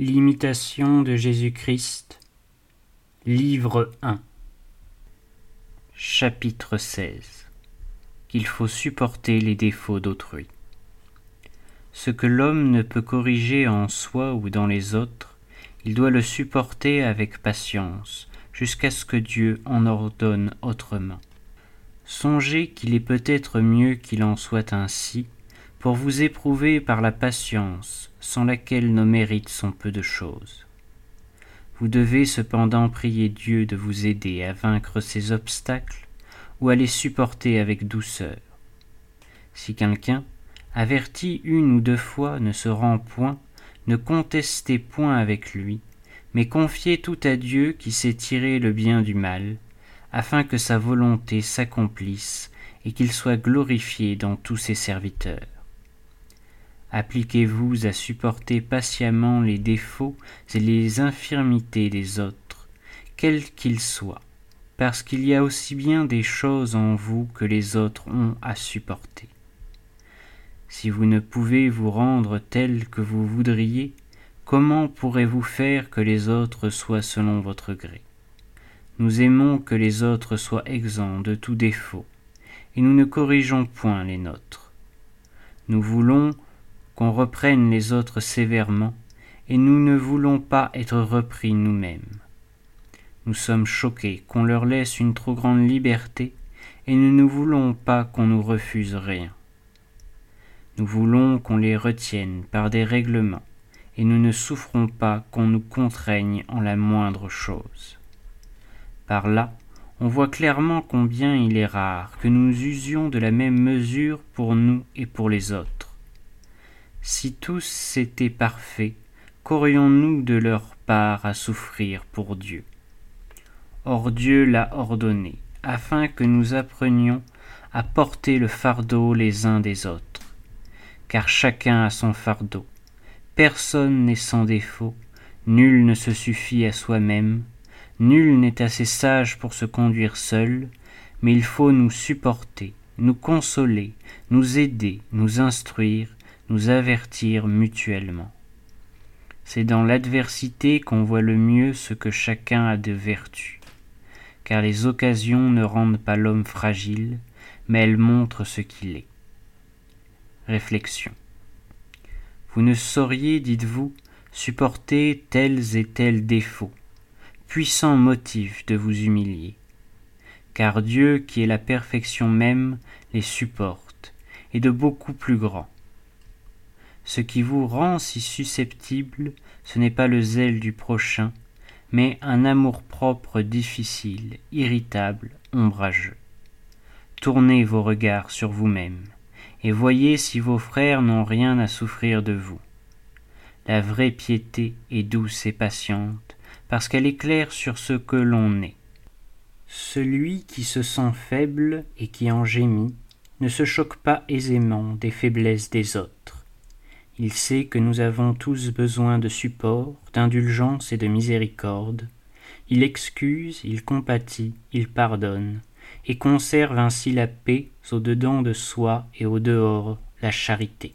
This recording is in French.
L'imitation de Jésus-Christ, livre 1, chapitre 16 Qu'il faut supporter les défauts d'autrui. Ce que l'homme ne peut corriger en soi ou dans les autres, il doit le supporter avec patience, jusqu'à ce que Dieu en ordonne autrement. Songez qu'il est peut-être mieux qu'il en soit ainsi, pour vous éprouver par la patience, sans laquelle nos mérites sont peu de choses. Vous devez cependant prier Dieu de vous aider à vaincre ces obstacles ou à les supporter avec douceur. Si quelqu'un, averti une ou deux fois, ne se rend point, ne contestez point avec lui, mais confiez tout à Dieu qui sait tirer le bien du mal, afin que sa volonté s'accomplisse et qu'il soit glorifié dans tous ses serviteurs. Appliquez-vous à supporter patiemment les défauts et les infirmités des autres, quels qu'ils soient, parce qu'il y a aussi bien des choses en vous que les autres ont à supporter. Si vous ne pouvez vous rendre tel que vous voudriez, comment pourrez-vous faire que les autres soient selon votre gré? Nous aimons que les autres soient exempts de tout défaut, et nous ne corrigeons point les nôtres. Nous voulons qu'on reprenne les autres sévèrement, et nous ne voulons pas être repris nous-mêmes. Nous sommes choqués qu'on leur laisse une trop grande liberté, et nous ne voulons pas qu'on nous refuse rien. Nous voulons qu'on les retienne par des règlements, et nous ne souffrons pas qu'on nous contraigne en la moindre chose. Par là, on voit clairement combien il est rare que nous usions de la même mesure pour nous et pour les autres. Si tous étaient parfaits, qu'aurions-nous de leur part à souffrir pour Dieu? Or Dieu l'a ordonné, afin que nous apprenions à porter le fardeau les uns des autres. Car chacun a son fardeau, personne n'est sans défaut, nul ne se suffit à soi-même, nul n'est assez sage pour se conduire seul, mais il faut nous supporter, nous consoler, nous aider, nous instruire, nous avertir mutuellement. C'est dans l'adversité qu'on voit le mieux ce que chacun a de vertu, car les occasions ne rendent pas l'homme fragile, mais elles montrent ce qu'il est. Réflexion. Vous ne sauriez, dites-vous, supporter tels et tels défauts, puissants motifs de vous humilier, car Dieu, qui est la perfection même, les supporte, et de beaucoup plus grands. Ce qui vous rend si susceptible, ce n'est pas le zèle du prochain, mais un amour-propre difficile, irritable, ombrageux. Tournez vos regards sur vous-même, et voyez si vos frères n'ont rien à souffrir de vous. La vraie piété est douce et patiente, parce qu'elle éclaire sur ce que l'on est. Celui qui se sent faible et qui en gémit ne se choque pas aisément des faiblesses des autres. Il sait que nous avons tous besoin de support, d'indulgence et de miséricorde. Il excuse, il compatit, il pardonne, et conserve ainsi la paix au dedans de soi et au dehors la charité.